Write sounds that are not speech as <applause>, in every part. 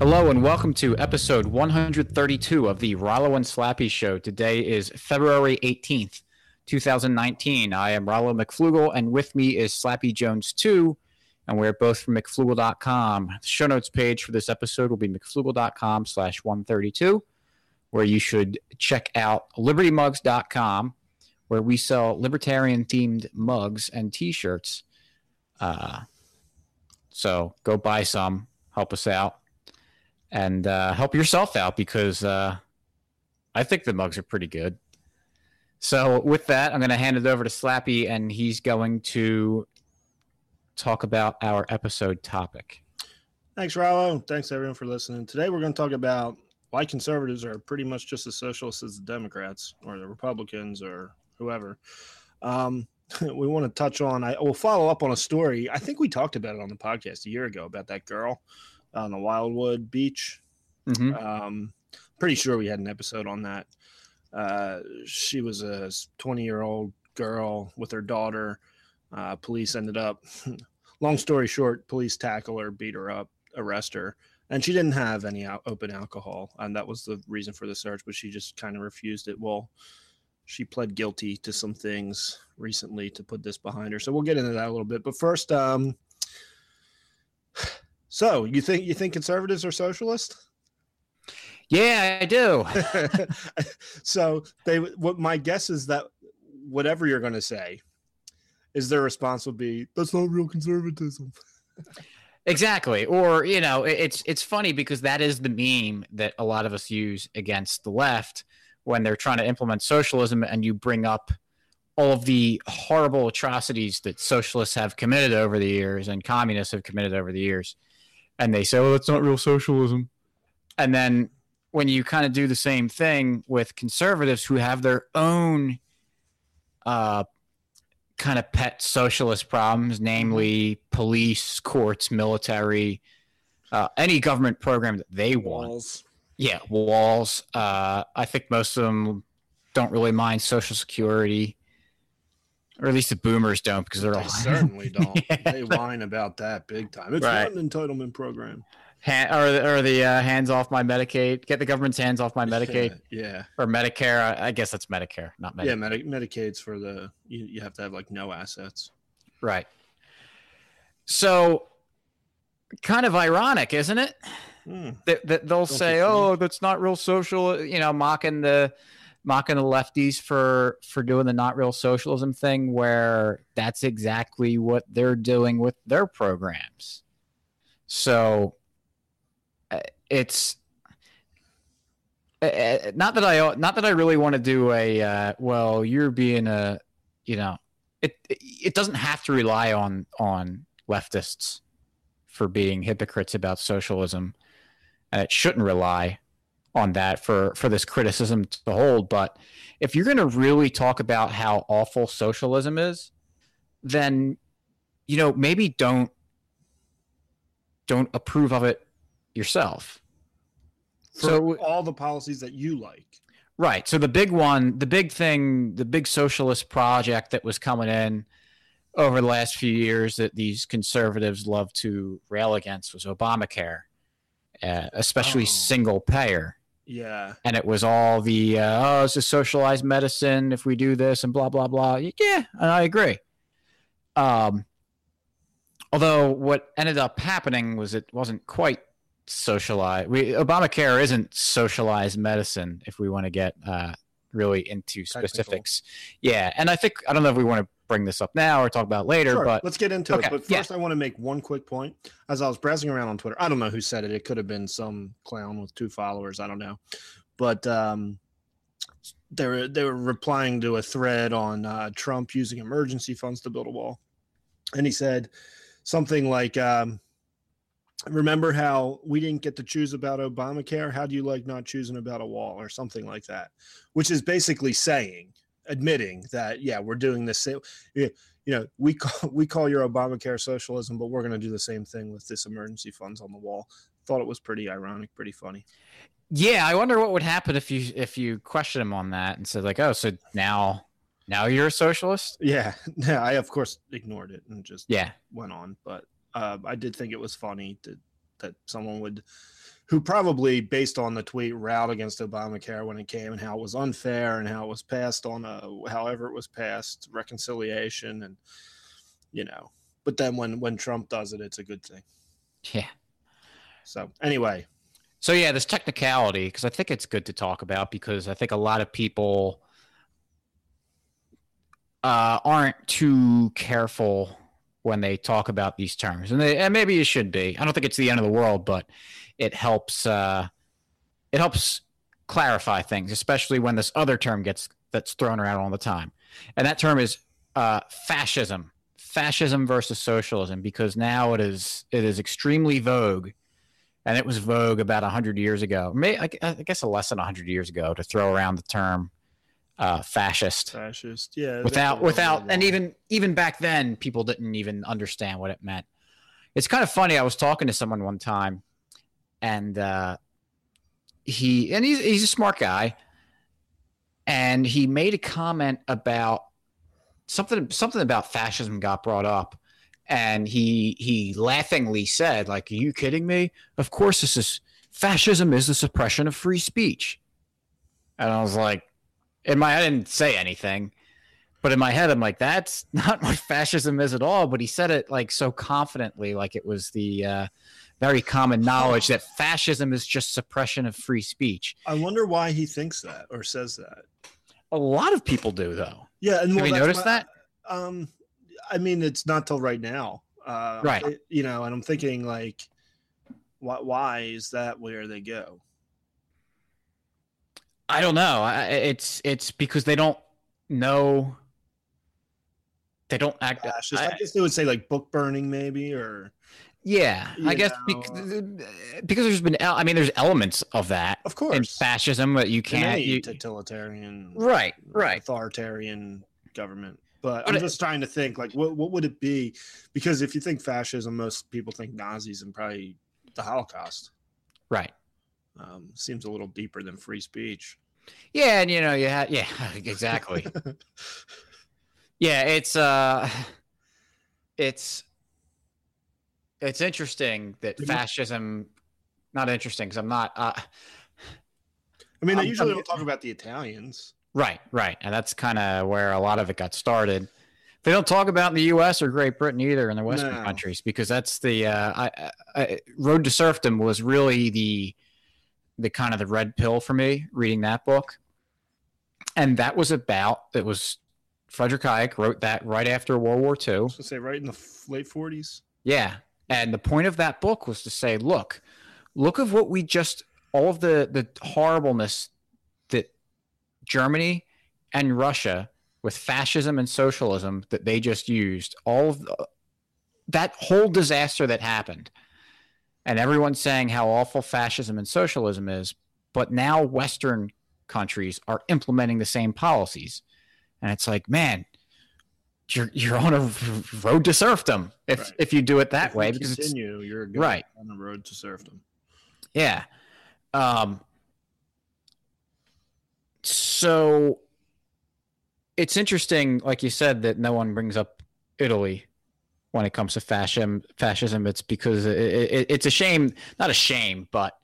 Hello and welcome to episode 132 of the Rollo and Slappy Show. Today is February 18th, 2019. I am Rollo McFlugel, and with me is Slappy Jones 2, and we're both from McFlugel.com. The show notes page for this episode will be McFlugel.com slash 132, where you should check out LibertyMugs.com, where we sell libertarian-themed mugs and T-shirts. Uh, so go buy some, help us out and uh, help yourself out because uh, I think the mugs are pretty good. So with that, I'm going to hand it over to Slappy, and he's going to talk about our episode topic. Thanks, Rollo. Thanks everyone for listening. Today we're going to talk about why conservatives are pretty much just as socialist as the Democrats or the Republicans or whoever. Um, <laughs> we want to touch on. I will follow up on a story. I think we talked about it on the podcast a year ago about that girl on the Wildwood Beach. Mm-hmm. Um, pretty sure we had an episode on that. Uh, she was a 20 year old girl with her daughter. Uh, police ended up, <laughs> long story short, police tackle her, beat her up, arrest her. And she didn't have any al- open alcohol. And that was the reason for the search, but she just kind of refused it. Well, she pled guilty to some things recently to put this behind her. So we'll get into that a little bit. But first, um, so you think you think conservatives are socialist? Yeah, I do. <laughs> so they what my guess is that whatever you're going to say is their response will be that's not real conservatism. exactly. Or, you know, it- it's it's funny because that is the meme that a lot of us use against the left when they're trying to implement socialism and you bring up all of the horrible atrocities that socialists have committed over the years and communists have committed over the years. And they say, "Oh, that's not real socialism." And then when you kind of do the same thing with conservatives who have their own uh, kind of pet socialist problems, namely police, courts, military, uh, any government program that they want. Walls. Yeah, walls. Uh, I think most of them don't really mind Social Security, or at least the boomers don't because they're They all <laughs> certainly <laughs> don't. Yeah. They whine about that big time. It's Right. not an entitlement program. Han- or the, or the uh, hands off my Medicaid. Get the government's hands off my <laughs> Medicaid yeah. or Medicare. I, I guess that's Medicare, not Medicaid. Yeah, Medi- Medicaid's for the you, you have to have like no assets. Right. So, kind of ironic, isn't it? Hmm. That, that they'll Don't say, "Oh, that's not real social," you know, mocking the mocking the lefties for for doing the not real socialism thing, where that's exactly what they're doing with their programs. So, uh, it's uh, uh, not that I not that I really want to do a uh, well, you're being a you know it it doesn't have to rely on on leftists for being hypocrites about socialism. And it shouldn't rely on that for for this criticism to hold. But if you're going to really talk about how awful socialism is, then you know maybe don't don't approve of it yourself. For So- all the policies that you like. Right. So the big one, the big thing, the big socialist project that was coming in over the last few years that these conservatives love to rail against was Obamacare, uh, especially Oh. single payer. Yeah. And it was all the, uh, oh, it's a socialized medicine if we do this and blah, blah, blah. Yeah, and I agree. Um, although what ended up happening was it wasn't quite socialized. We Obamacare isn't socialized medicine if we want to get uh, really into Technical. specifics. Yeah, and I think I don't know if we want to bring this up now or talk about later, Sure, but let's get into Okay, it. But yeah. first, I want to make one quick point. As I was browsing around on Twitter, I don't know who said it. It could have been some clown with two followers. I don't know, but um, they were they were replying to a thread on uh, Trump using emergency funds to build a wall, and he said something like, um, "Remember how we didn't get to choose about Obamacare? How do you like not choosing about a wall or something like that?" Which is basically saying, admitting that yeah, we're doing this. same you know, we call <laughs> we call your Obamacare socialism, but we're going to do the same thing with this emergency funds on the wall. Thought it was pretty ironic, pretty funny. yeah, I wonder what would happen if you if you question him on that and said like, oh, so now now you're a socialist? Yeah, <laughs> yeah. I of course ignored it and just Yeah, went on, but uh, I did think it was funny to that someone would who probably based on the tweet route against Obamacare when it came and how it was unfair and how it was passed on a however it was passed reconciliation and you know but then when when Trump does it it's a good thing. Yeah. So anyway, so yeah, this technicality because I think it's good to talk about because I think a lot of people uh, aren't too careful when they talk about these terms, and, they, and maybe you should be. I don't think it's the end of the world, but it helps. Uh, it helps clarify things, especially when this other term gets that's thrown around all the time, and that term is uh, fascism. Fascism versus socialism, because now it is it is extremely vogue, and it was vogue about hundred years ago. May I, I guess less than hundred years ago to throw around the term uh, fascist. Fascist, yeah. Without without and even even back then people didn't even understand what it meant. It's kind of funny. I was talking to someone one time, and uh, he and he's he's a smart guy, and he made a comment about something something about fascism got brought up, and he he laughingly said, "Like, are you kidding me? Of course, this is fascism is the suppression of free speech." And I was like, in my I didn't say anything, but in my head I'm like, that's <laughs> not what fascism is at all. But he said it like so confidently, like it was the uh, very common knowledge that fascism is just suppression of free speech. I wonder why he thinks that or says that. A lot of people do, though. Yeah, and have you noticed my, that? Um, I mean, it's not till right now, uh, right? It, you know, and I'm thinking like, why? Why is that where they go? I don't know. It's it's because they don't know. They don't act. Gosh, I, I, guess they would say like book burning, maybe, or yeah. I guess because, because there's been, I mean, there's elements of that, of course, in fascism that you can't. You, totalitarian, right, right, authoritarian government. But, but I'm just trying to think, like, what what would it be? Because if you think fascism, most people think Nazis and probably the Holocaust. Right. Um, seems a little deeper than free speech. Yeah, and you know, you had yeah, <laughs> exactly. yeah, it's uh it's it's interesting that fascism not interesting because I'm not uh I mean, I usually I'm, don't talk about the Italians. Right, right. And that's kind of where a lot of it got started. They don't talk about in the U.S. or Great Britain either in the Western no. countries because that's the uh, I, I, Road to Serfdom was really the the kind of the red pill for me reading that book. And that was about it was Frederick Hayek wrote that right after World War II. So say right in the late 40s. Yeah. And the point of that book was to say, look, look of what we just all of the the horribleness that Germany and Russia with fascism and socialism that they just used, all of the, that whole disaster that happened and everyone's saying how awful fascism and socialism is, but now Western countries are implementing the same policies. And it's like, man, you're you're on a road to serfdom if right. if you do it that if way. You because continue, you're right on the road to serfdom. Yeah. Um. So it's interesting, like you said, that no one brings up Italy when it comes to fascism. Fascism, it's because it, it, it's a shame, not a shame, but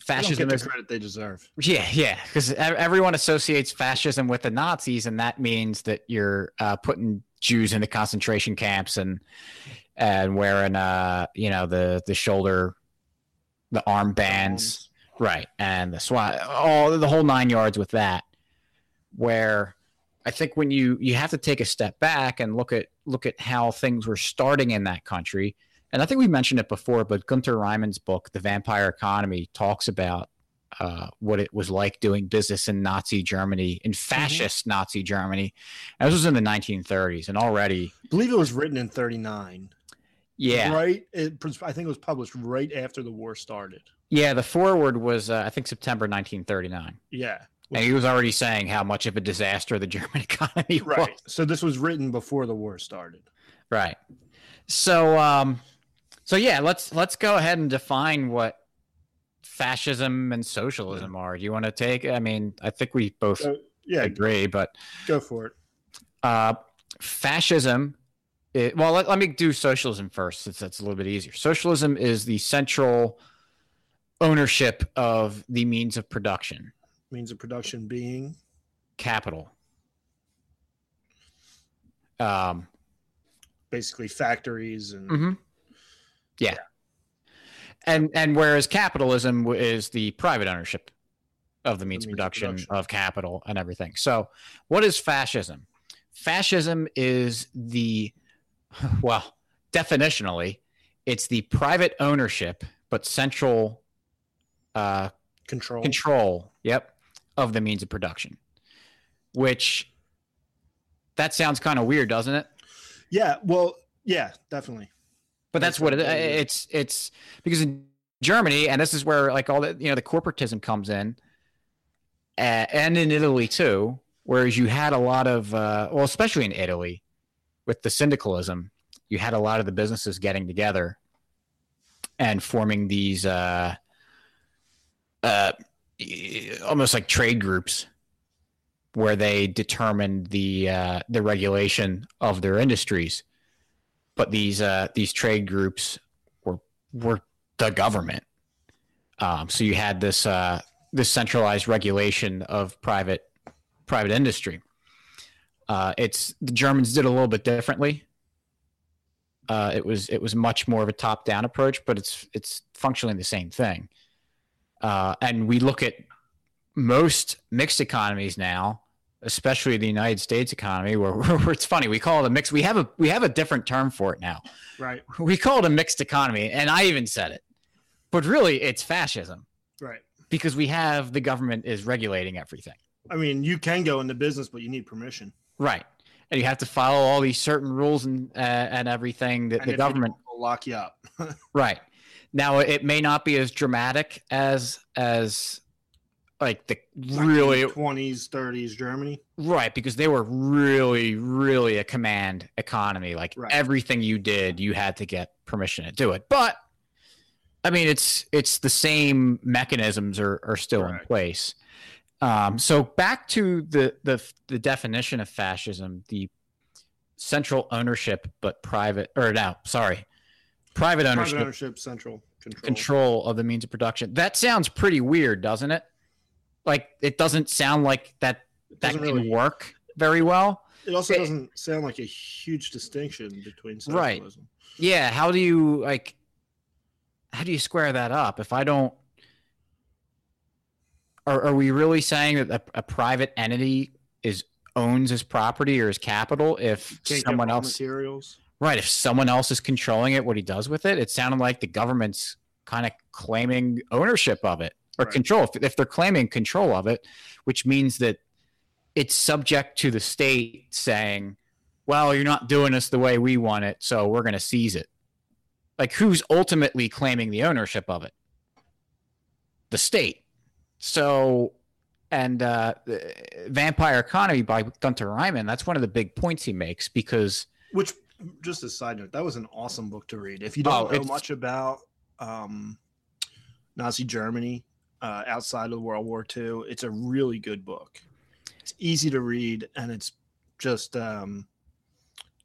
fascism is the credit they deserve. Yeah, yeah, because everyone associates fascism with the Nazis, and that means that you're uh, putting Jews into concentration camps and and wearing uh you know the the shoulder the armbands right and the swat all the whole nine yards with that where I think when you you have to take a step back and look at look at how things were starting in that country, and I think we mentioned it before, but Gunter Reimann's book, The Vampire Economy, talks about uh, what it was like doing business in Nazi Germany, in mm-hmm. fascist mm-hmm. Nazi Germany. And this was in the 1930s, and already, I believe it was written in 39. Yeah, right. It, I think it was published right after the war started. Yeah, the foreword was uh, I think September 1939. Yeah, and he was already saying how much of a disaster the German <laughs> economy was. Right. So this was written before the war started. Right. So um so yeah, let's let's go ahead and define what fascism and socialism are. Do you want to take I mean, I think we both uh, yeah, agree, but go for it. Uh fascism well, let, let me do socialism first, since that's a little bit easier. Socialism is the central ownership of the means of production, Means of production being capital. Um, basically factories and mhm. Yeah. And and whereas capitalism is the private ownership of the means, of, means production production. of capital and everything. So, what is fascism? Fascism is the <laughs> well, definitionally, it's the private ownership but central uh, control. control yep of the means of production which that sounds kind of weird doesn't it Yeah, well, yeah, definitely. but that's what That's what it it's it's because in germany and this is where like all the you know the corporatism comes in uh, and in italy too whereas you had a lot of uh, well especially in italy with the syndicalism you had a lot of the businesses getting together and forming these uh, uh, almost like trade groups where they determined the uh, the regulation of their industries. But these uh, these trade groups were were the government. Um, so you had this uh, this centralized regulation of private private industry. Uh, it's the Germans did a little bit differently. Uh, it was it was much more of a top down approach, but it's it's functionally the same thing. Uh, and we look at most mixed economies now, especially the United States economy, where, <laughs> where it's funny we call it a mix. We have a we have a different term for it now. Right, We call it a mixed economy, and I even said it, but really it's fascism right. because we have the government is regulating everything. I mean, you can go into business, but you need permission. Right. And you have to follow all these certain rules and uh, and everything that And the government they'll lock you up. <laughs> right. Now it may not be as dramatic as as like the really twenties, thirties, Germany. right because they were really really a command economy like Right. everything you did you had to get permission to do it but i mean it's it's the same mechanisms are, are still in place um, so back to the, the the definition of fascism the central ownership but private or no sorry private ownership Private ownership, central control. control of the means of production. That sounds pretty weird, doesn't it? Like it doesn't sound like that that can really- work very well. It also it- doesn't sound like a huge distinction between socialism. Right. Yeah, how do you like how do you square that up if I don't are, are we really saying that a, a private entity is owns his property or his capital if someone else materials. Right if someone else is controlling it what he does with it it sounded like the government's kind of claiming ownership of it or Right. control if, if they're claiming control of it which means that it's subject to the state saying well you're not doing this the way we want it so we're going to seize it. Like who's ultimately claiming the ownership of it? The state. So and uh, the vampire economy by gunter reimann that's one of the big points he makes because Which, just a side note, that was an awesome book to read. If you don't Oh, know much about um, Nazi Germany uh, outside of World War II, it's a really good book. It's easy to read, and it's just um,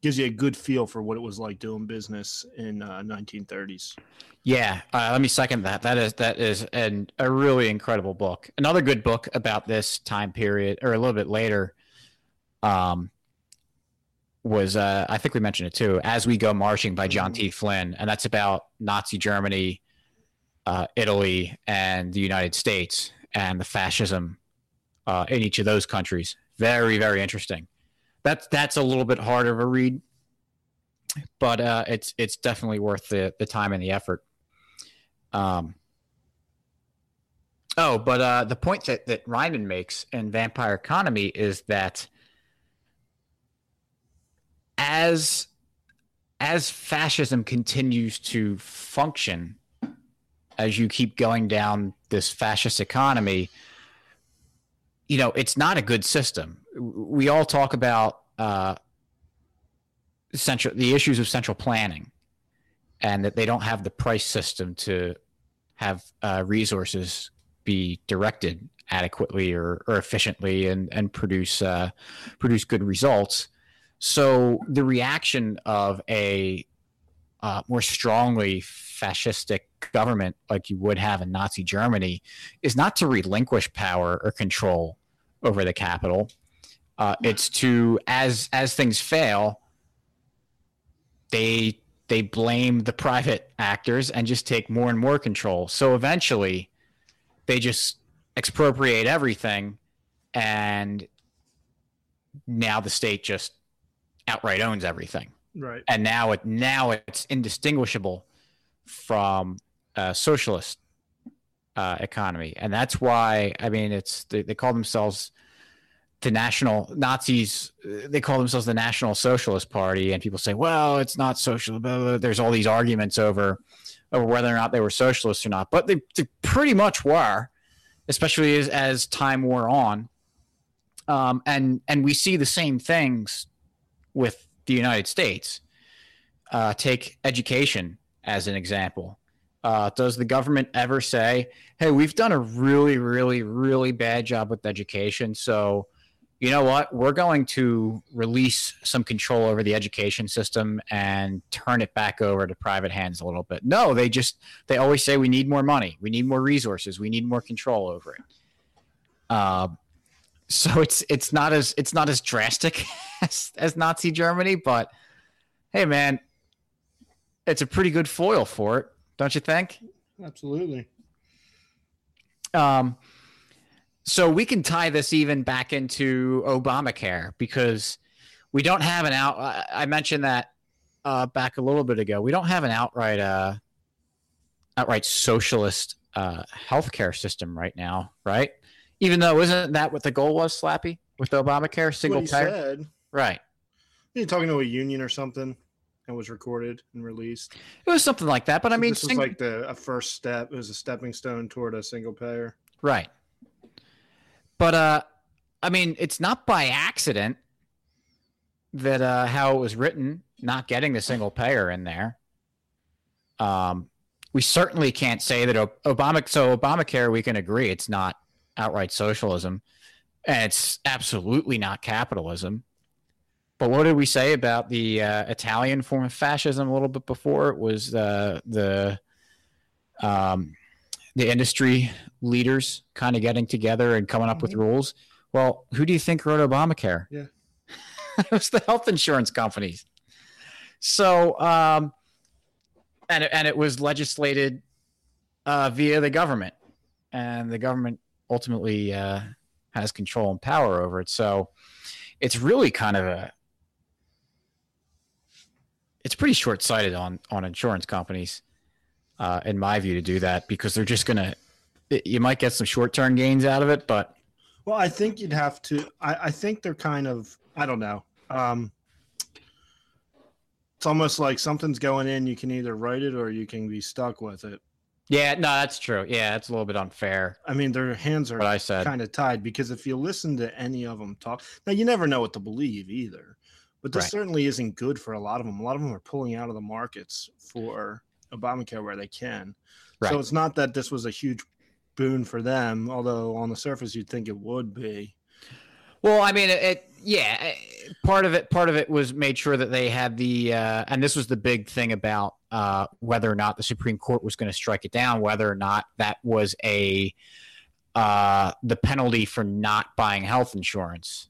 gives you a good feel for what it was like doing business in uh, 1930s. Yeah, uh, let me second that. That is that is an, a really incredible book. Another good book about this time period, or a little bit later, um, was uh, I think we mentioned it too. As we go marching by John T. Flynn, and that's about Nazi Germany, uh, Italy, and the United States, and the fascism uh, in each of those countries. Very very interesting. That's that's a little bit harder of a read, but uh, it's it's definitely worth the the time and the effort. Um. Oh, but uh, the point that that Reimann makes in Vampire Economy is that as as fascism continues to function, as you keep going down this fascist economy, you know it's not a good system. We all talk about uh, central the issues of central planning, and that they don't have the price system to have uh, resources be directed adequately or, or efficiently and and produce uh, produce good results. So the reaction of a uh, more strongly fascistic government like you would have in Nazi Germany is not to relinquish power or control over the capital. Uh, it's to as as things fail, they they blame the private actors and just take more and more control. So eventually, they just expropriate everything, and now the state just outright owns everything. Right. And now it now it's indistinguishable from a socialist uh, economy, and that's why I mean it's they, they call themselves the national Nazis. They call themselves the National Socialist Party, and people say, "Well, it's not social." Blah, blah. There's all these arguments over over whether or not they were socialists or not, but they, they pretty much were, especially as, as time wore on. Um, and and we see the same things with the United States. Uh, take education as an example. Uh, does the government ever say, "Hey, we've done a really, really, really bad job with education, so you know what? We're going to release some control over the education system and turn it back over to private hands a little bit. No, they just they always say we need more money, we need more resources, we need more control over it. Uh, so it's it's not as it's not as drastic <laughs> as, as Nazi Germany, but hey, man, it's a pretty good foil for it, don't you think? Absolutely. Um, so we can tie this even back into Obamacare because we don't have an out. I mentioned that uh, back a little bit ago. We don't have an outright uh, outright socialist uh, healthcare system right now, right? Even though isn't that what the goal was, Slappy, with Obamacare, single payer? Said. Right. You're talking to a union or something and was recorded and released. It was something like that, but I mean, this was like the a first step. It was a stepping stone toward a single payer. Right. But uh, I mean, it's not by accident that uh, how it was written, not getting the single payer in there. Um, we certainly can't say that Obama. So Obamacare, we can agree it's not outright socialism, and it's absolutely not capitalism. But what did we say about the uh, Italian form of fascism a little bit before? It was uh, the um, the industry leaders kind of getting together and coming up mm-hmm. with rules. Well, who do you think wrote Obamacare? Yeah. <laughs> it was the health insurance companies. So, um, and, and it was legislated uh, via the government, and the government ultimately uh, has control and power over it. So, it's really kind of a it's pretty short sighted on on insurance companies uh, in my view, to do that because they're just to, you might get some short term gains out of it, but. Well, I think you'd have to, I, I think they're kind of, I don't know. Um, it's almost like something's going in, you can either write it or you can be stuck with it. Yeah, no, that's true. Yeah, it's a little bit unfair. I mean, their hands are what I said. kind of tied because if you listen to any of them talk, now you never know what to believe either, but this right. certainly isn't good for a lot of them. A lot of them are pulling out of the markets for Obamacare where they can. Right. So it's not that this was a huge boon for them, although on the surface you'd think it would be. Well, I mean, it, it yeah, part of it, part of it was made sure that they had the, uh, and this was the big thing about uh, whether or not the Supreme Court was going to strike it down, whether or not that was a uh, the penalty for not buying health insurance.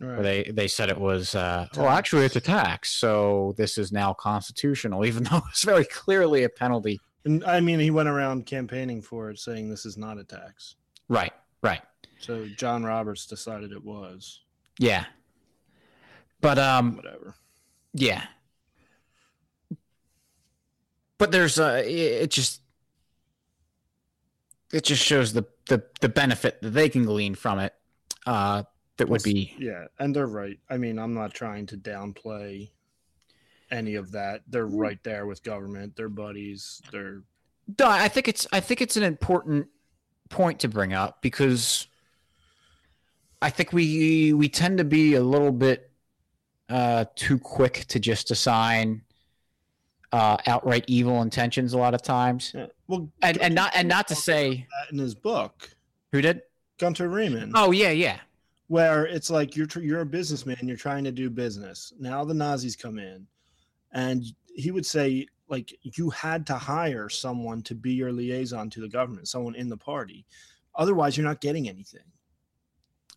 Right. they they said it was uh, well actually it's a tax so this is now constitutional <laughs> even though it's very clearly a penalty. And i mean he went around campaigning for it saying this is not a tax. Right right. So john roberts decided it was yeah. But um whatever. Yeah. But there's uh it just it just shows the the the benefit that they can glean from it uh that would be yeah and they're right. I mean i'm not trying to downplay any of that. They're mm. right there with government. They're buddies. They're no, i think it's i think it's an important point to bring up because i think we we tend to be a little bit uh too quick to just assign uh outright evil intentions a lot of times yeah. well and, and not and not to say in his book who did gunter reimann oh yeah yeah where it's like you're tr- you're a businessman, you're trying to do business. Now the Nazis come in, and he would say like you had to hire someone to be your liaison to the government, someone in the party. Otherwise, you're not getting anything.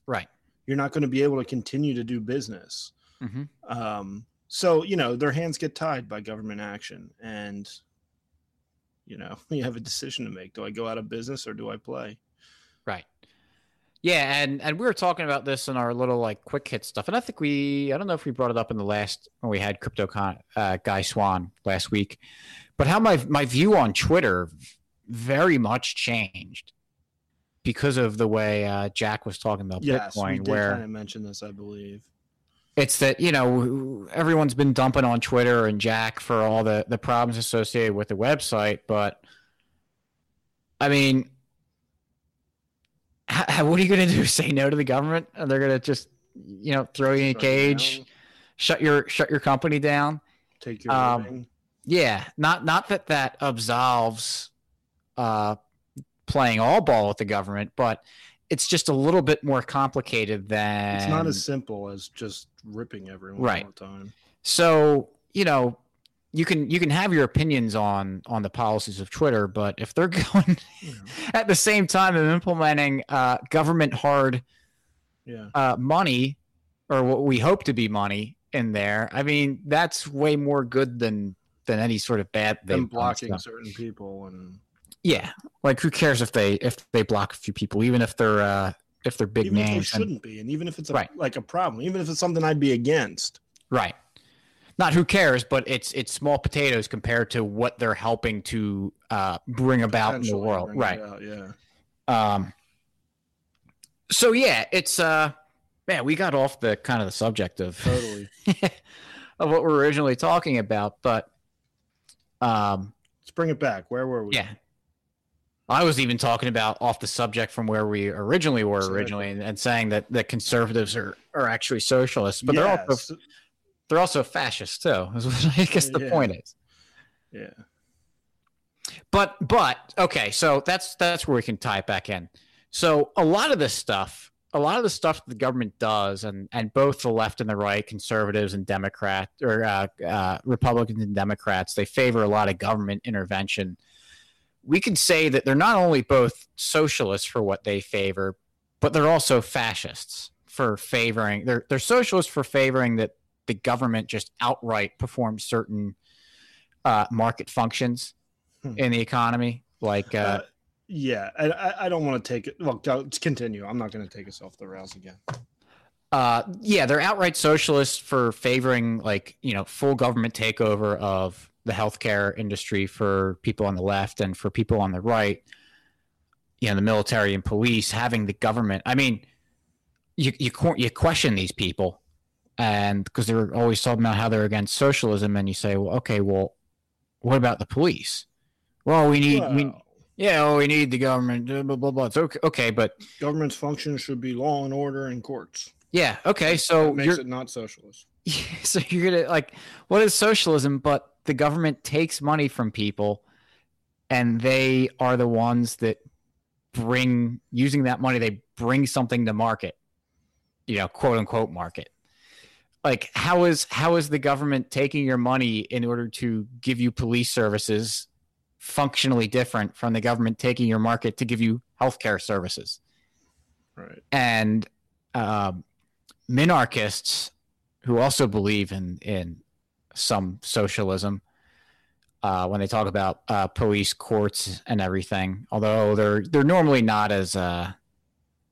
Right. You're not going to be able to continue to do business. Mm-hmm. Um, so you know their hands get tied by government action, and you know <laughs> you have a decision to make: do I go out of business or do I play? Right. Yeah, and and we were talking about this in our little like quick hit stuff, and I think we I don't know if we brought it up in the last when we had crypto con, uh, guy Swan last week, but how my my view on Twitter very much changed because of the way uh, Jack was talking about Yes, we Bitcoin, did where kind of mention this, I believe. it's that you know everyone's been dumping on Twitter and Jack for all the the problems associated with the website, but I mean, h- what are you going to do? <laughs> Say no to the government, and they're going to just you know throw you in a Shut cage, shut your shut your company down? take your um. Yeah, not not that that absolves uh, playing all ball with the government, but it's just a little bit more complicated than It's not as simple as just ripping everyone Right. all the time. so you know you can you can have your opinions on on the policies of twitter but if they're <laughs> going know, at the same time of implementing uh, government hard yeah. uh, money or what we hope to be money in there i mean that's way more good than than any sort of bad they've blocking certain people and yeah like who cares if they if they block a few people even if they're uh if they're big even if they names and- shouldn't be, and even if it's a, Right. like a problem, even if it's something I'd be against. Right. Not who cares, but it's it's small potatoes compared to what they're helping to uh, bring about in the world. Right. out, yeah. Um. So yeah, it's uh, man, we got off the kind of the subject of Totally. <laughs> of what we're originally talking about, but um, Let's bring it back. Where were we? yeah. I was even talking about off the subject from where we originally were Exactly. originally, and, and saying that that conservatives are are actually socialists, but they're also they're also fascists too. Is what I guess the Yeah. point is. Yeah. but but okay so that's that's where we can tie it back in so a lot of this stuff a lot of the stuff the government does and and both the left and the right conservatives and democrat or uh, uh, republicans and democrats they favor a lot of government intervention we could say that they're not only both socialists for what they favor but they're also fascists for favoring they're they're socialists for favoring that the government just outright performs certain uh, market functions Hmm. in the economy like uh, Uh, yeah. I, I, I don't want to take it. Well, go, continue. I'm not going to take us off the rails again. uh yeah they're outright socialists for favoring like you know full government takeover of the healthcare industry for people on the left and for people on the right you know the military and police having the government i mean you you, you question these people and because they're always talking about how they're against socialism and you say well okay well what about the police well we need we, Well, yeah oh, we need the government blah blah blah, it's okay okay but government's function should be law and order and courts. yeah okay so That makes it not socialist. <laughs> so you're gonna like what is socialism but the government takes money from people and they are the ones that bring using that money they bring something to market you know quote unquote market like how is how is the government taking your money in order to give you police services functionally different from the government taking your market to give you healthcare services Right. and um, minarchists who also believe in in some socialism uh, when they talk about uh, police courts and everything. Although they're they're normally not as uh,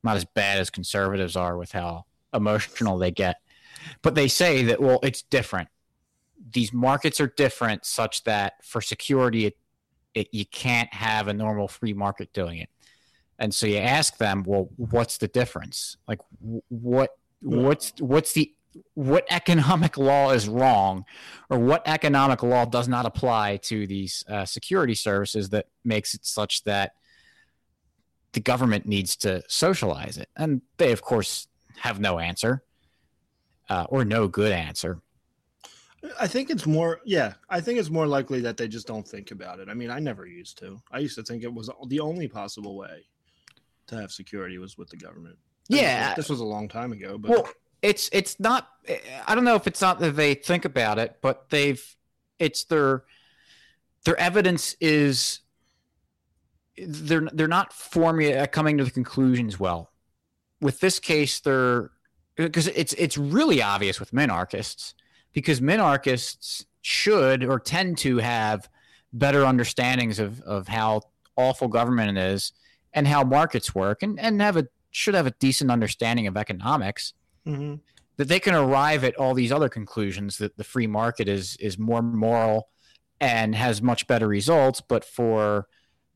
not as bad as conservatives are with how emotional they get. But they say that well it's different. These markets are different such that for security it, it you can't have a normal free market doing it. And so you ask them well what's the difference? Like wh- what what's what's the what economic law is wrong or what economic law does not apply to these uh, security services that makes it such that the government needs to socialize it and they of course have no answer uh, or no good answer I think it's more, yeah, I think it's more likely that they just don't think about it. I mean, I never used to. I used to think it was the only possible way to have security was with the government. Yeah. this was a long time ago, but Well, it's it's not. I don't know if it's not that they think about it, but they've. It's their their evidence is they're they're not formula uh, coming to the conclusions well. With this case, they're because it's it's really obvious with minarchists because minarchists should or tend to have better understandings of of how awful government is and how markets work and and have a should have a decent understanding of economics Mhm. that they can arrive at all these other conclusions that the free market is is more moral and has much better results but for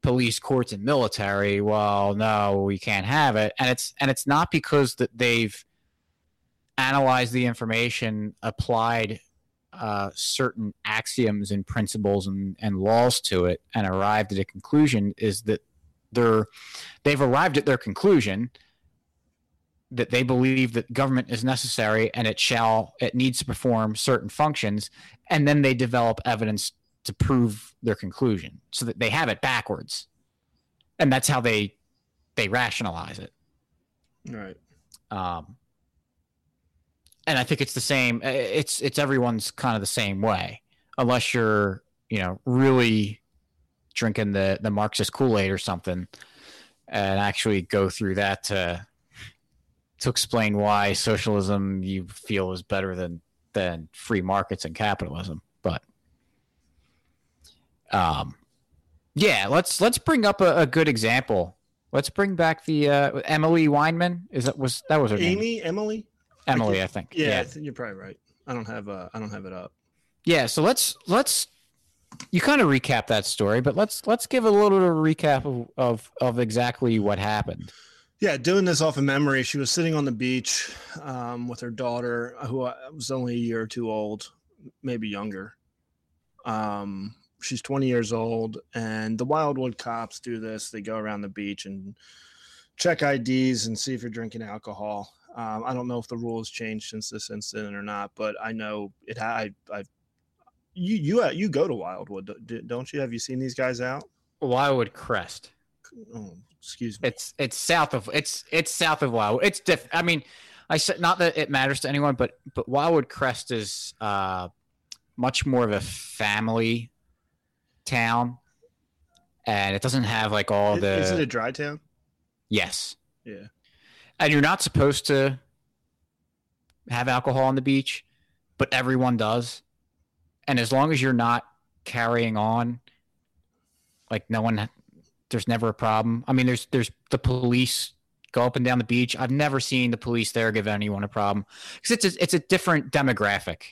police courts and military well no we can't have it and it's and it's not because that they've analyzed the information applied uh, certain axioms and principles and, and laws to it and arrived at a conclusion is that they're they've arrived at their conclusion that they believe that government is necessary and it shall it needs to perform certain functions. And then they develop evidence to prove their conclusion so that they have it backwards. And that's how they they rationalize it. Right. um and i think it's the same it's it's everyone's kind of the same way. Unless you're you know really drinking the the marxist kool-aid or something and actually go through that to to explain why socialism you feel is better than than free markets and capitalism but um yeah let's let's bring up a, a good example. Let's bring back the uh emily weinman is that was that was her name. Amy, Emily. emily i think Yeah, yeah. I think you're probably right. I don't have uh, I don't have it up. yeah so let's let's you kind of recap that story but let's let's give a little bit of a recap of of, of exactly what happened Yeah, doing this off of memory. She was sitting on the beach um, with her daughter, who was only a year or two old, maybe younger. Um, she's 20 years old, and the Wildwood cops do this. They go around the beach and check IDs and see if you're drinking alcohol. Um, I don't know if the rule has changed since this incident or not, but I know it. ha- I, I, you, you, uh, you go to Wildwood, don't you? Have you seen these guys out? wildwood crest Oh, excuse me. It's it's south of it's it's south of Wildwood. It's diff. I mean, I said not that it matters to anyone, but but Wildwood Crest is uh much more of a family town, and it doesn't have like all Is- the is it a dry town? yes, Yeah. and you're not supposed to have alcohol on the beach, but everyone does, and as long as you're not carrying on, like no one there's never a problem. I mean, there's there's the police go up and down the beach. I've never seen the police there give anyone a problem because it's a, it's a different demographic.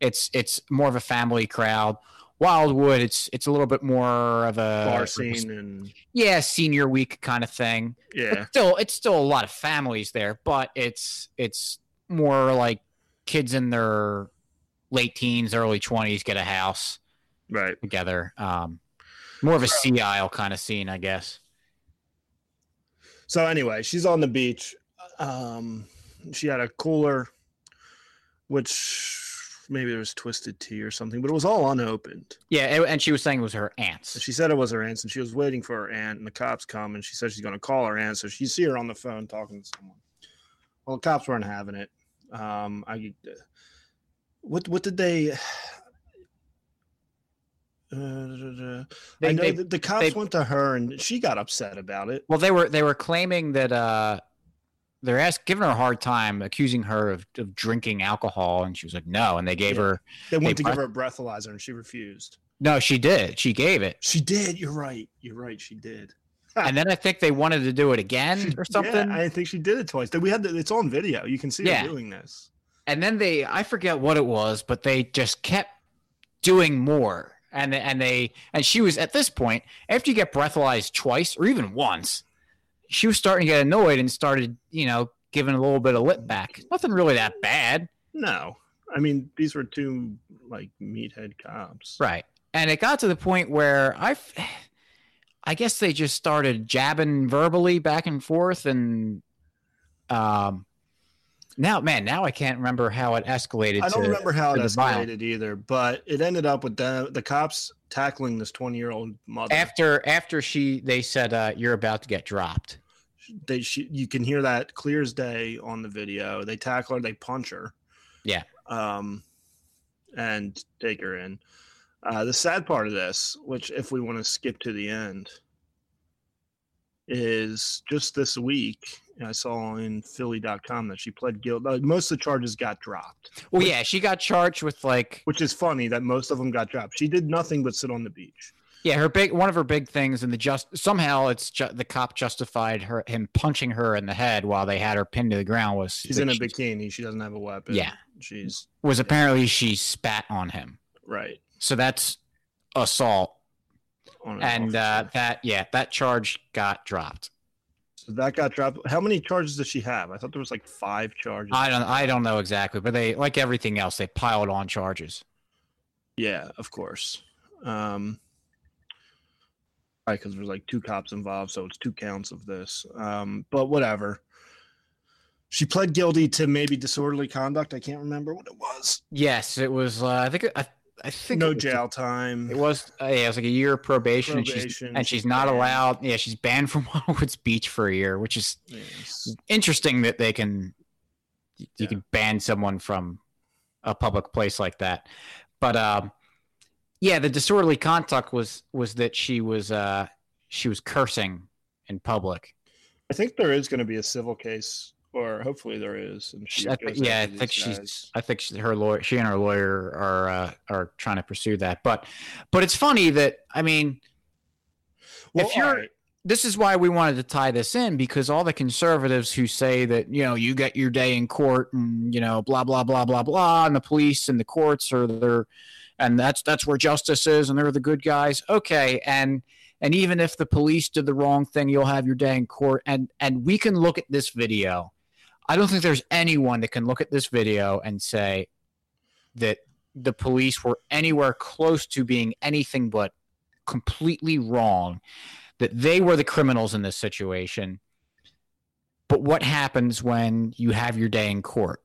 It's it's more of a family crowd. Wildwood, it's it's a little bit more of a Bar scene and yeah, senior week kind of thing. yeah. But still, it's still a lot of families there, but it's it's more like kids in their late teens, early twenties get a house Right. together. Um, more of a sea isle kind of scene, I guess. So anyway, she's on the beach. Um, she had a cooler, which maybe there was twisted tea or something, but it was all unopened. Yeah, and- she was saying it was her aunt's. She said it was her aunt's, and she was waiting for her aunt, and the cops come, and she said she's going to call her aunt. So she see her on the phone talking to someone. Well, the cops weren't having it. Um, I, what what did they? Uh, They- I know they- the cops they- went to her, and she got upset about it. Well, they were they were claiming that uh, they're ask, giving her a hard time, accusing her of, of drinking alcohol, and she was like, no. And they gave Yeah. her They went to give her a breathalyzer, and she refused. no, she did. She gave it, She did. You're right. You're right. She did. <laughs> and then I think they wanted to do it again or something. Yeah, I think she did it twice. We had the, it's on video. You can see Yeah. her doing this. and then they I forget what it was, but they just kept doing more. And and they and she was at this point after you get breathalyzed twice or even once, she was starting to get annoyed and started you know giving a little bit of lip back. Nothing really that bad, No, I mean these were two like meathead cops. right? And it got to the point where I, I guess they just started jabbing verbally back and forth and, um. Now, man, now I can't remember how it escalated. I don't to, remember how it to the violence. escalated either, but it ended up with the the cops tackling this twenty year old mother. after after she they said uh, you're about to get dropped They she, you can hear that clear as day on the video. They tackle her, they punch her. Yeah. Um, and take her in. Uh, the sad part of this, which if we want to skip to the end, is just this week. I saw in Philly.com that she pled guilty. Uh, most of the charges got dropped. Well, yeah, she got charged with like, which is funny that most of them got dropped. She did nothing but sit on the beach. Yeah, her big one of her big things, and the just somehow it's ju- the cop justified her him punching her in the head while they had her pinned to the ground was she's in a bikini. She doesn't have a weapon. Yeah, she's was apparently she spat on him. Right. So that's assault, and uh, that yeah that charge got dropped. So that got dropped. How many charges does she have? I thought there was like five charges. I don't I don't know exactly, but they like everything else they piled on charges. Yeah, of course. Um, right, because there's like two cops involved, so it's two counts of this. Um, but whatever. She pled guilty to maybe disorderly conduct. I can't remember what it was. Yes, it was. Uh, I think. I, I think no jail time. It was. Uh, yeah, it was like a year of probation, probation and she's and she's, she's not banned. allowed. Yeah, she's banned from <laughs> Wildwood's Beach for a year, which is yes. interesting that they can. You yeah. can ban someone from a public place like that, but um, yeah, the disorderly conduct was was that she was uh she was cursing in public. I think there is going to be a civil case, or hopefully there is. I yeah, I think she's. Guys. I think she, her lawyer, she and her lawyer are uh, are trying to pursue that. But but it's funny that I mean, well, if you're. Right. This is why we wanted to tie this in because all the conservatives who say that you know you get your day in court and you know blah blah blah blah blah and the police and the courts are they're and that's that's where justice is and they're the good guys okay and and even if the police did the wrong thing you'll have your day in court and and we can look at this video i don't think there's anyone that can look at this video and say that the police were anywhere close to being anything but completely wrong that they were the criminals in this situation but what happens when you have your day in court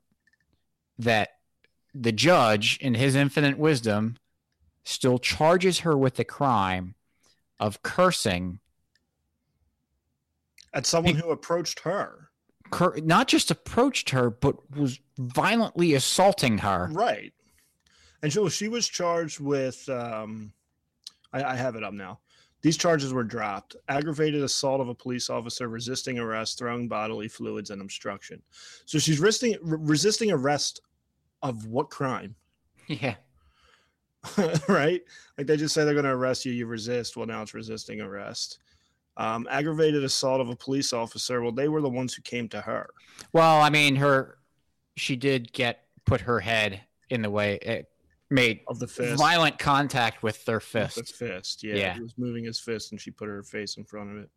that the judge, in his infinite wisdom, still charges her with the crime of cursing at someone who approached her. Cur- not just approached her, but was violently assaulting her. Right. And so she was charged with, um, I, I have it up now. These charges were dropped aggravated assault of a police officer, resisting arrest, throwing bodily fluids, and obstruction. So she's resisting, resisting arrest of what crime? Yeah. <laughs> right? Like they just say they're going to arrest you, you resist. Well, now it's resisting arrest. Um, aggravated assault of a police officer. Well, they were the ones who came to her. Well, I mean, her, she did get put her head in the way. It made of the fist, violent contact with their fist. The fist, yeah. yeah. He was moving his fist, and she put her face in front of it.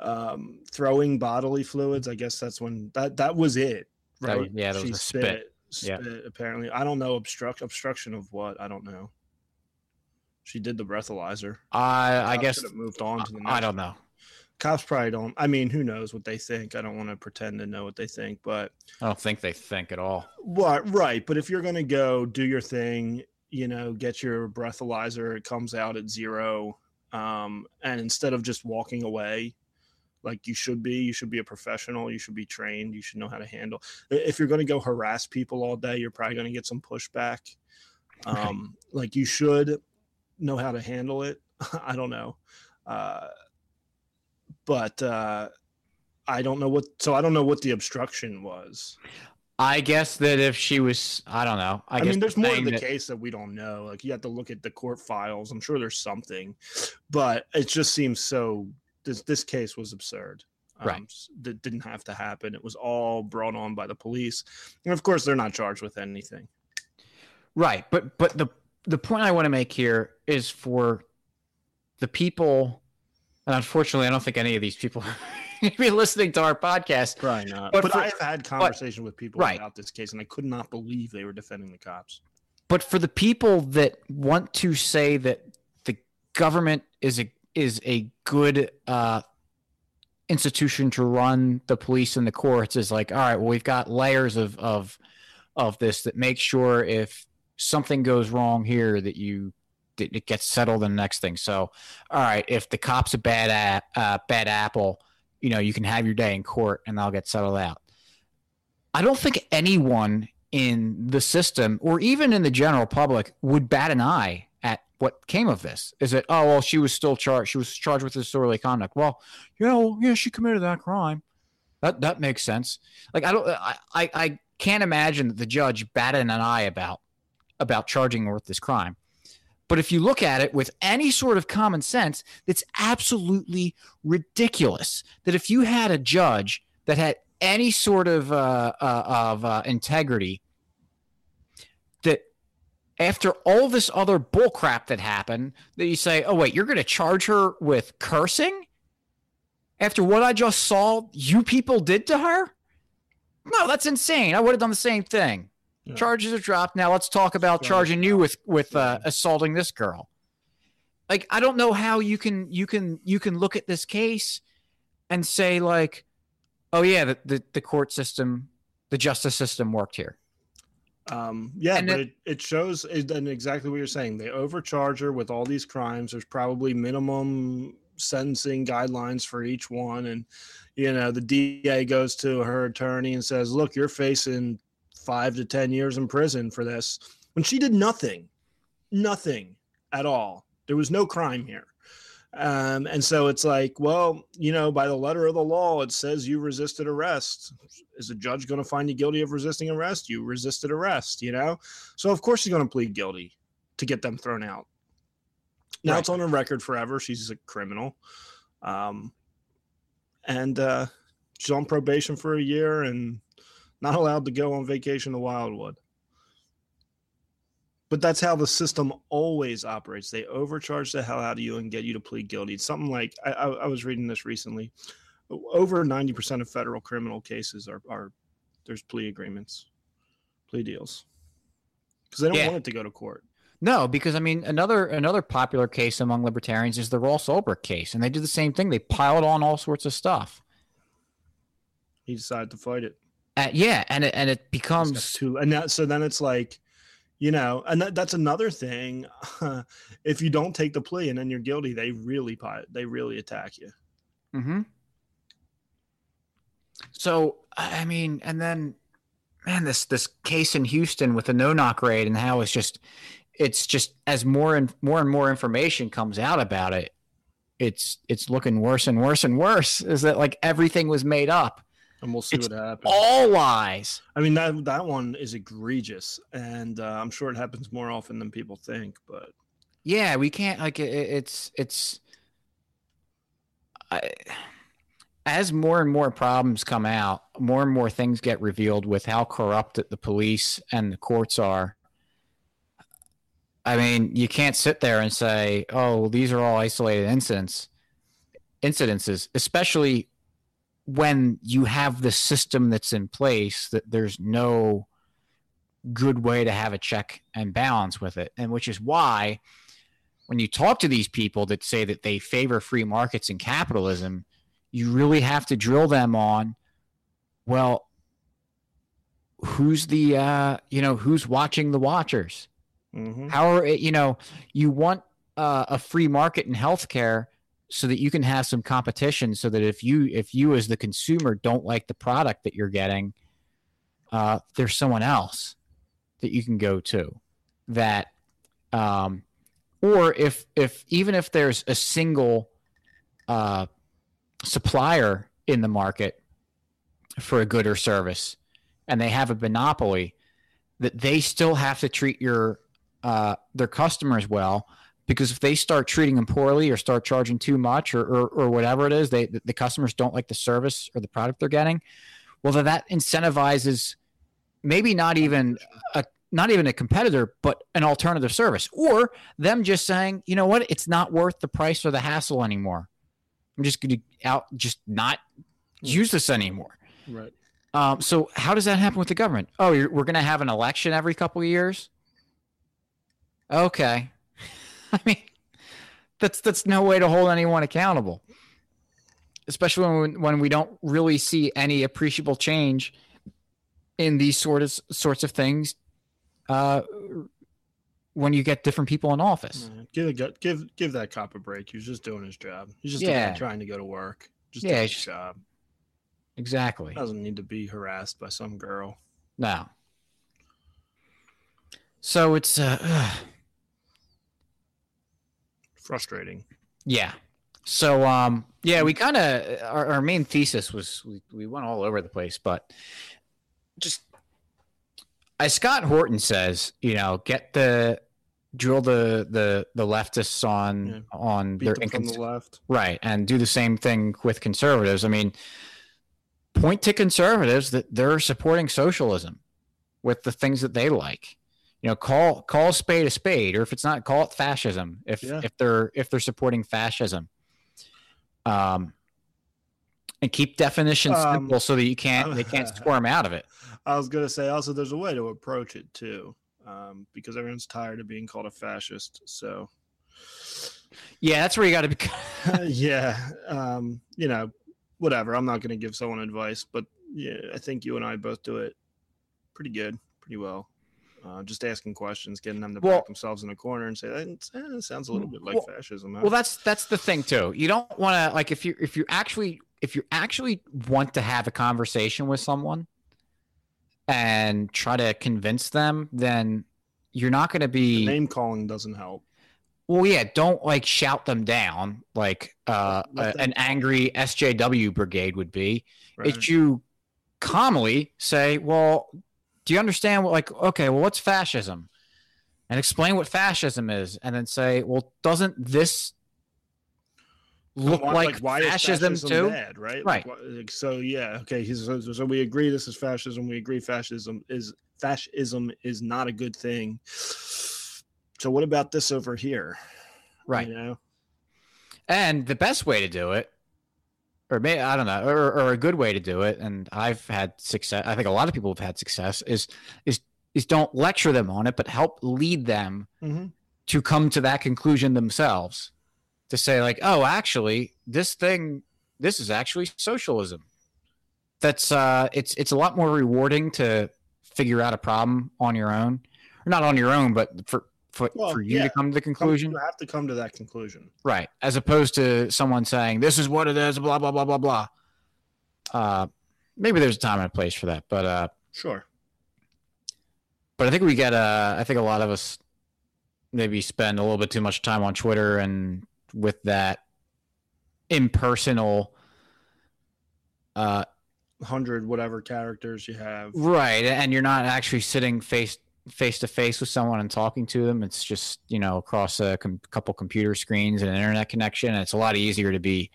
Um, throwing bodily fluids. I guess that's when that that was it. Right? That, yeah, that she was a spit. spit yeah. apparently. I don't know obstruct obstruction of what. I don't know. She did the breathalyzer. I I guess it moved on to the next. I don't know. Cops probably don't. I mean, who knows what they think? I don't want to pretend to know what they think, but I don't think they think at all. What right? But if you're gonna go do your thing, you know, get your breathalyzer, it comes out at zero, um, and instead of just walking away, like you should be. You should be a professional. You should be trained. You should know how to handle. If you're going to go harass people all day, you're probably going to get some pushback. Um, Like you should know how to handle it. <laughs> I don't know, uh, but uh, I don't know what. So I don't know what the obstruction was. I guess that if she was, I don't know. I, I mean, there's more to the that, case that we don't know. Like you have to look at the court files. I'm sure there's something, but it just seems so this this case was absurd. Um, right. That didn't have to happen. It was all brought on by the police, and of course, they're not charged with anything. Right, but but the the point I want to make here is for the people, and unfortunately, I don't think any of these people <laughs> be listening to our podcast. Probably not. But, but for, I've had conversation but, with people right. about this case, and I could not believe they were defending the cops. But for the people that want to say that the government is a is a good uh, institution to run the police and the courts is like, all right, well, we've got layers of of of this that make sure if something goes wrong here that you that it gets settled in the next thing. So, all right, if the cop's a bad a- uh, bad apple, you know, you can have your day in court and they'll get settled out. I don't think anyone in the system or even in the general public would bat an eye at what came of this. Is it, oh, well, she was still charged. She was charged with disorderly conduct. Well, you know, yeah, she committed that crime. That, that makes sense. Like, I don't, I, I, I can't imagine that the judge batted an eye about, about charging her with this crime. But if you look at it with any sort of common sense, it's absolutely ridiculous that if you had a judge that had any sort of uh, uh, of uh, integrity, that after all this other bullcrap that happened, that you say, "Oh wait, you're going to charge her with cursing?" After what I just saw you people did to her? No, that's insane. I would have done the same thing. Yeah. Charges are dropped. Now let's talk about charging you with with uh, assaulting this girl. Like I don't know how you can you can you can look at this case and say like, oh yeah, the the, the court system, the justice system worked here. Um, yeah, and but it, it shows and exactly what you're saying. They overcharge her with all these crimes. There's probably minimum sentencing guidelines for each one, and you know the DA goes to her attorney and says, "Look, you're facing five to 10 years in prison for this when she did nothing, nothing at all. There was no crime here. Um, and so it's like, well, you know, by the letter of the law, it says you resisted arrest. Is the judge going to find you guilty of resisting arrest? You resisted arrest, you know? So, of course, she's going to plead guilty to get them thrown out. Now right. it's on her record forever. She's a criminal. Um, and uh, she's on probation for a year and not allowed to go on vacation to Wildwood. But that's how the system always operates. They overcharge the hell out of you and get you to plead guilty. It's something like I, I, I was reading this recently. Over ninety percent of federal criminal cases are, are there's plea agreements, plea deals, because they don't yeah. want it to go to court. No, because I mean another another popular case among libertarians is the Ross Ulbricht case, and they do the same thing. They piled on all sorts of stuff. He decided to fight it. Uh, yeah, and it, and it becomes too, and that, so then it's like, you know, and that, that's another thing. <laughs> if you don't take the plea and then you're guilty, they really they really attack you. Hmm. So I mean, and then, man, this this case in Houston with the no knock raid and how it's just, it's just as more and more and more information comes out about it, it's it's looking worse and worse and worse. Is that like everything was made up? And we'll see it's what happens. All lies. I mean that that one is egregious, and uh, I'm sure it happens more often than people think. But yeah, we can't like it, it's it's. I, as more and more problems come out, more and more things get revealed with how corrupt the police and the courts are. I mean, you can't sit there and say, "Oh, these are all isolated incidents." Incidences, especially when you have the system that's in place that there's no good way to have a check and balance with it and which is why when you talk to these people that say that they favor free markets and capitalism you really have to drill them on well who's the uh you know who's watching the watchers mm-hmm. how are it you know you want uh, a free market in healthcare so that you can have some competition so that if you if you as the consumer don't like the product that you're getting uh, there's someone else that you can go to that um, or if if even if there's a single uh, supplier in the market for a good or service and they have a monopoly that they still have to treat your uh, their customers well because if they start treating them poorly or start charging too much or, or, or whatever it is, they the customers don't like the service or the product they're getting. Well, then that incentivizes maybe not even a not even a competitor, but an alternative service, or them just saying, you know what, it's not worth the price or the hassle anymore. I'm just going to out just not use this anymore. Right. Um, so how does that happen with the government? Oh, we're going to have an election every couple of years. Okay, <laughs> I mean, that's that's no way to hold anyone accountable, especially when when we don't really see any appreciable change in these sort of sorts of things. Uh, when you get different people in office, give give give that cop a break. He's just doing his job. He's just yeah. trying to go to work. Just Yeah, it's job. Exactly. Doesn't need to be harassed by some girl. No. So it's uh Frustrating. yeah. So um yeah, we kind of our, our main thesis was we, we went all over the place, but just as Scott Horton says, you know, get the drill the the the leftists on Yeah. on Beat their incons- the left. Right. And do the same thing with conservatives. I mean, point to conservatives that they're supporting socialism with the things that they like. You know, call call spade a spade, or if it's not, call it fascism. If Yeah. if they're if they're supporting fascism. Um and keep definitions Um, simple so that you can't they can't <laughs> squirm out of it. I was gonna say also there's a way to approach it too, um, because everyone's tired of being called a fascist. So Yeah, that's where you gotta be <laughs> <laughs> yeah, um, you know, whatever. I'm not gonna give someone advice, but yeah, I think you and I both do it pretty good, pretty well. Uh, just asking questions, getting them to Well- back themselves in a corner and say that eh, sounds a little bit like Well- fascism. huh?" Well, that's that's the thing too. You don't want to like if you if you actually if you actually want to have a conversation with someone and try to convince them, then you're not going to be name calling doesn't help. well. Yeah, don't like shout them down like uh, a- an angry SJW brigade would be. Right? It's you calmly say, "Well, do you understand what like okay, well, what's fascism?" And explain what fascism is, and then say, "Well, doesn't this look Why- like, why is fascism, too?" bad, right? Right. Like, like, so yeah, okay. So, so we agree this is fascism. We agree fascism is fascism is not a good thing. So what about this over here? Right. You know, And the best way to do it, or maybe I don't know, or, or a good way to do it, and I've had success. I think a lot of people have had success. Is is is don't lecture them on it, but help lead them Mhm. to come to that conclusion themselves. To say like, oh, actually, this thing, this is actually socialism. That's uh, it's it's a lot more rewarding to figure out a problem on your own, or not on your own, but for for, Well, for you yeah. to come to the conclusion. you have to come to that conclusion. Right. As opposed to someone saying, this is what it is, blah, blah, blah, blah, blah. Uh, maybe there's a time and a place for that. But, uh, Sure. but I think we get, uh, I think a lot of us maybe spend a little bit too much time on Twitter and with that impersonal, uh, Hundred whatever characters you have. right. And you're not actually sitting face, face to face with someone and talking to them. It's just, you know, across a com- couple computer screens and an internet connection. And it's a lot easier to be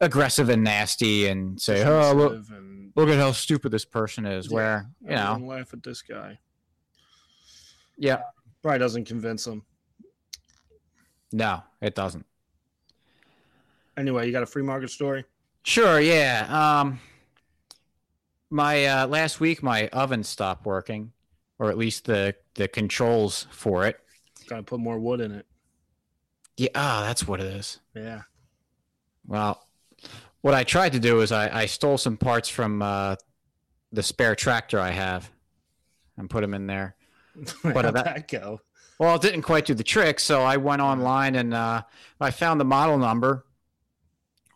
aggressive and nasty and say, oh, look, and look at how stupid this person is. Yeah, Where you know, laugh at this guy. yeah, Probably doesn't convince them. no, it doesn't. Anyway, you got a free market story? Sure, yeah. Um, my uh, last week, my oven stopped working, or at least the the controls for it. Got to put more wood in it. Yeah, ah, that's what it is. Yeah. Well, what I tried to do is I, I stole some parts from uh, the spare tractor I have and put them in there. <laughs> How'd about- that go? Well, it didn't quite do the trick, so I went online and uh, I found the model number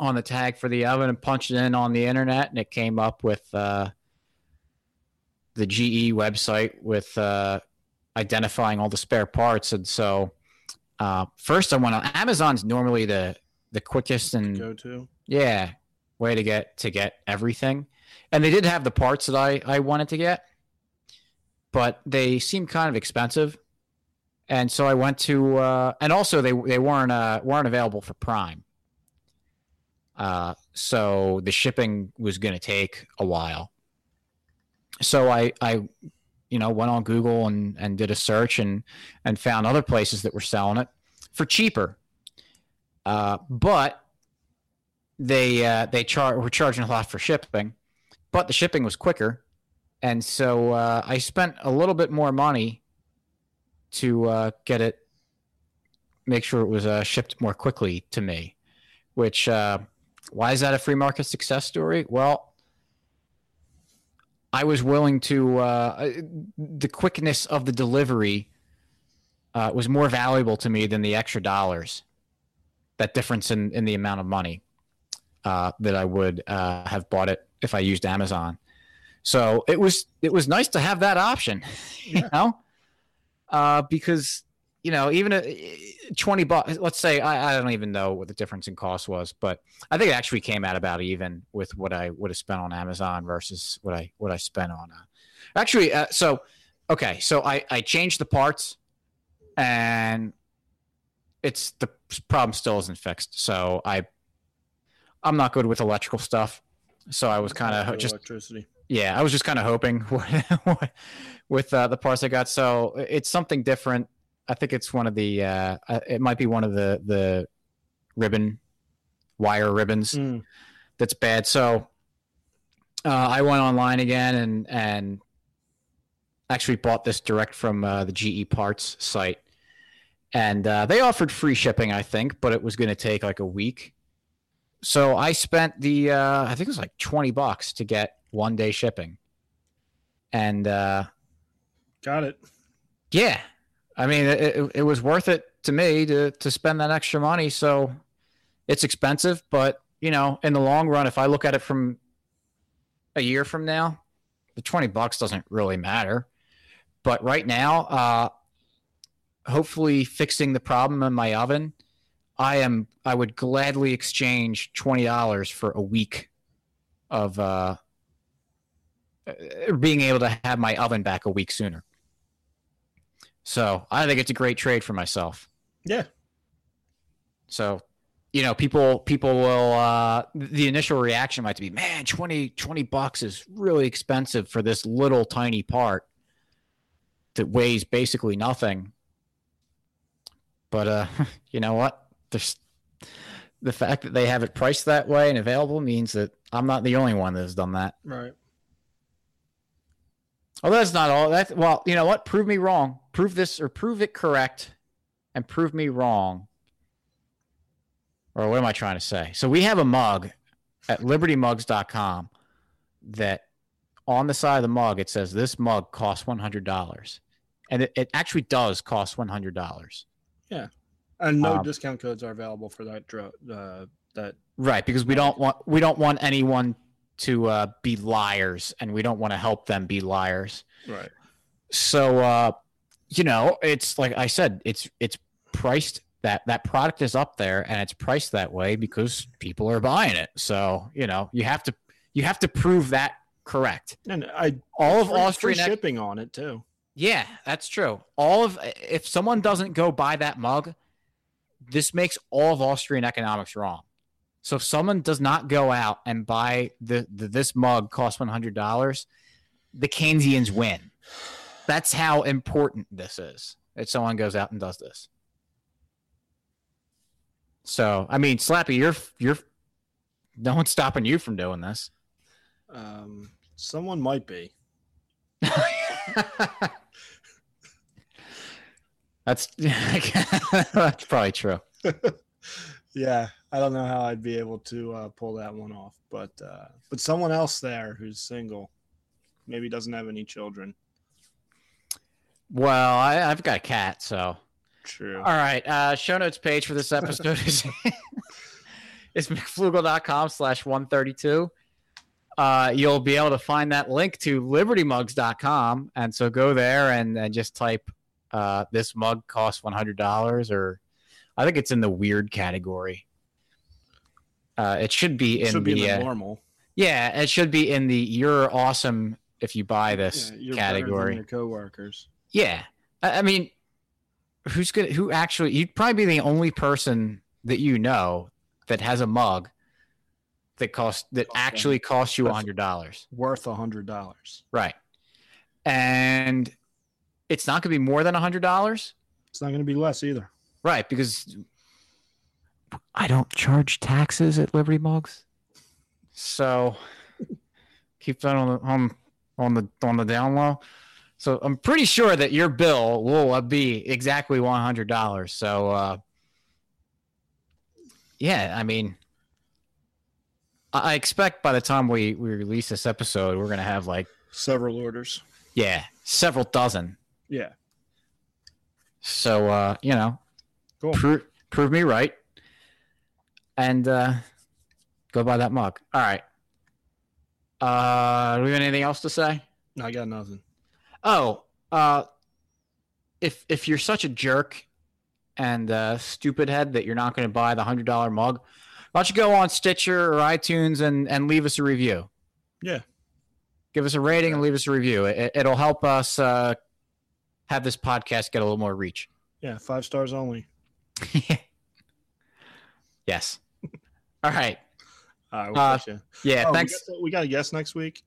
on the tag for the oven and punched it in on the internet, and it came up with uh, the GE website with uh, identifying all the spare parts. And so, uh, first I went on Amazon's normally the the quickest and Go to. yeah way to get to get everything, and they did have the parts that I I wanted to get, but they seemed kind of expensive and so I went to, uh, and also they they weren't uh, weren't available for Prime. Uh, so the shipping was going to take a while. So I I, you know, went on Google and and did a search and and found other places that were selling it for cheaper. Uh, but they uh, they char- were charging a lot for shipping, but the shipping was quicker, and so uh, I spent a little bit more money to uh, get it, make sure it was uh, shipped more quickly to me. Which, uh, why is that a free market success story? Well, I was willing to, uh, the quickness of the delivery uh, was more valuable to me than the extra dollars, that difference in, in the amount of money. uh, that I would uh, have bought it if I used Amazon. So it was it was nice to have that option, <laughs> you Yeah. know, uh, because you know even a, twenty bucks. Let's say I, I don't even know what the difference in cost was, but I think it actually came out about even with what I would have spent on Amazon versus what I what I spent on. Uh, actually, uh, so okay, so I I changed the parts, and it's the problem still isn't fixed. So I I'm not good with electrical stuff. So I was kind of just electricity. yeah, I was just kind of hoping <laughs> with uh, the parts I got. So it's something different. I think it's one of the. Uh, uh, it might be one of the the ribbon wire ribbons Mm. that's bad. So uh, I went online again and and actually bought this direct from uh, the GE Parts site, and uh, they offered free shipping, I think, but it was going to take like a week. So I spent the uh, I think it was like twenty bucks to get one day shipping, and uh, Got it. yeah, I mean it, it, was worth it to me to to spend that extra money. So it's expensive, but you know, in the long run, if I look at it from a year from now, the twenty bucks doesn't really matter. But right now, uh, hopefully fixing the problem in my oven, I am I would gladly exchange twenty dollars for a week of uh, being able to have my oven back a week sooner. So I think it's a great trade for myself. Yeah. So, you know, people people will uh the initial reaction might be, "Man, 20 20 bucks is really expensive for this little tiny part that weighs basically nothing." But uh, <laughs> you know what? There's the fact that they have it priced that way and available means that I'm not the only one that has done that. Right. Oh, that's not all. That well, you know what? Prove me wrong. Prove this or prove it correct, and prove me wrong. Or what am I trying to say? So we have a mug at libertymugs.com that on the side of the mug it says this mug costs one hundred dollars, and it, it actually does cost one hundred dollars. Yeah and no Um, discount codes are available for that uh, that Right, because we don't want we don't want anyone to uh, be liars, and we don't want to help them be liars. right. so uh you know it's like i said it's it's priced that that product is up there and it's priced that way because people are buying it. So you know you have to you have to prove that correct. And I all of free, free austrian ec- shipping on it too. yeah that's true. All of if someone doesn't go buy that mug this makes all of austrian economics wrong. So if someone does not go out and buy the, the this mug costs $100 the keynesians win that's how important this is that someone goes out and does this so i mean slappy you're you're no one's stopping you from doing this Um, someone might be. <laughs> that's <laughs> that's probably true <laughs> yeah, I don't know how I'd be able to uh, pull that one off, but uh, but someone else there who's single, maybe doesn't have any children. Well I, i've got a cat so True. All right. Uh, show notes page for this episode is <laughs> is mcflugel.com slash 132. Uh, you'll be able to find that link to libertymugs.com. And so go there and, and just type uh, this mug costs $100 or I think it's in the weird category. Uh, it should be in Should the, be in the uh, normal yeah, it should be in the you're awesome if you buy this Yeah, you're better than category. your coworkers. Yeah, I, I mean, who's gonna? Who actually? You'd probably be the only person that you know that has a mug that cost that actually costs you a hundred dollars, Worth a hundred dollars. right? And it's not gonna be more than a hundred dollars, It's not going to be less either. right? Because I don't charge taxes at Liberty Mugs, so <laughs> keep that on the on on the on the down low. So I'm pretty sure that your bill will uh, be exactly one hundred dollars. So uh, yeah, I mean, I expect by the time we we release this episode, we're gonna have like Several orders. yeah several dozen. Yeah. So uh, you know, Cool. prove prove me right, and uh, Go buy that mug. All right. Uh, do we have anything else to say? No, I got nothing. Oh, uh, if if you're such a jerk and uh, stupid head that you're not going to buy the hundred dollar mug, why don't you go on Stitcher or iTunes and and leave us a review? Yeah. Give us a rating and leave us a review. It, it'll help us uh, have this podcast get a little more reach. Yeah, five stars only. <laughs> yes. <laughs> All right. All right, we'll Uh. Yeah. Oh, thanks. We got, we got a guest next week.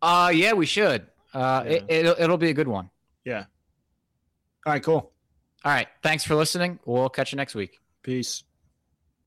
Uh, yeah, we should. Uh, it, it'll it'll be a good one. Yeah. All right, cool. All right. Thanks for listening. We'll catch you next week. Peace.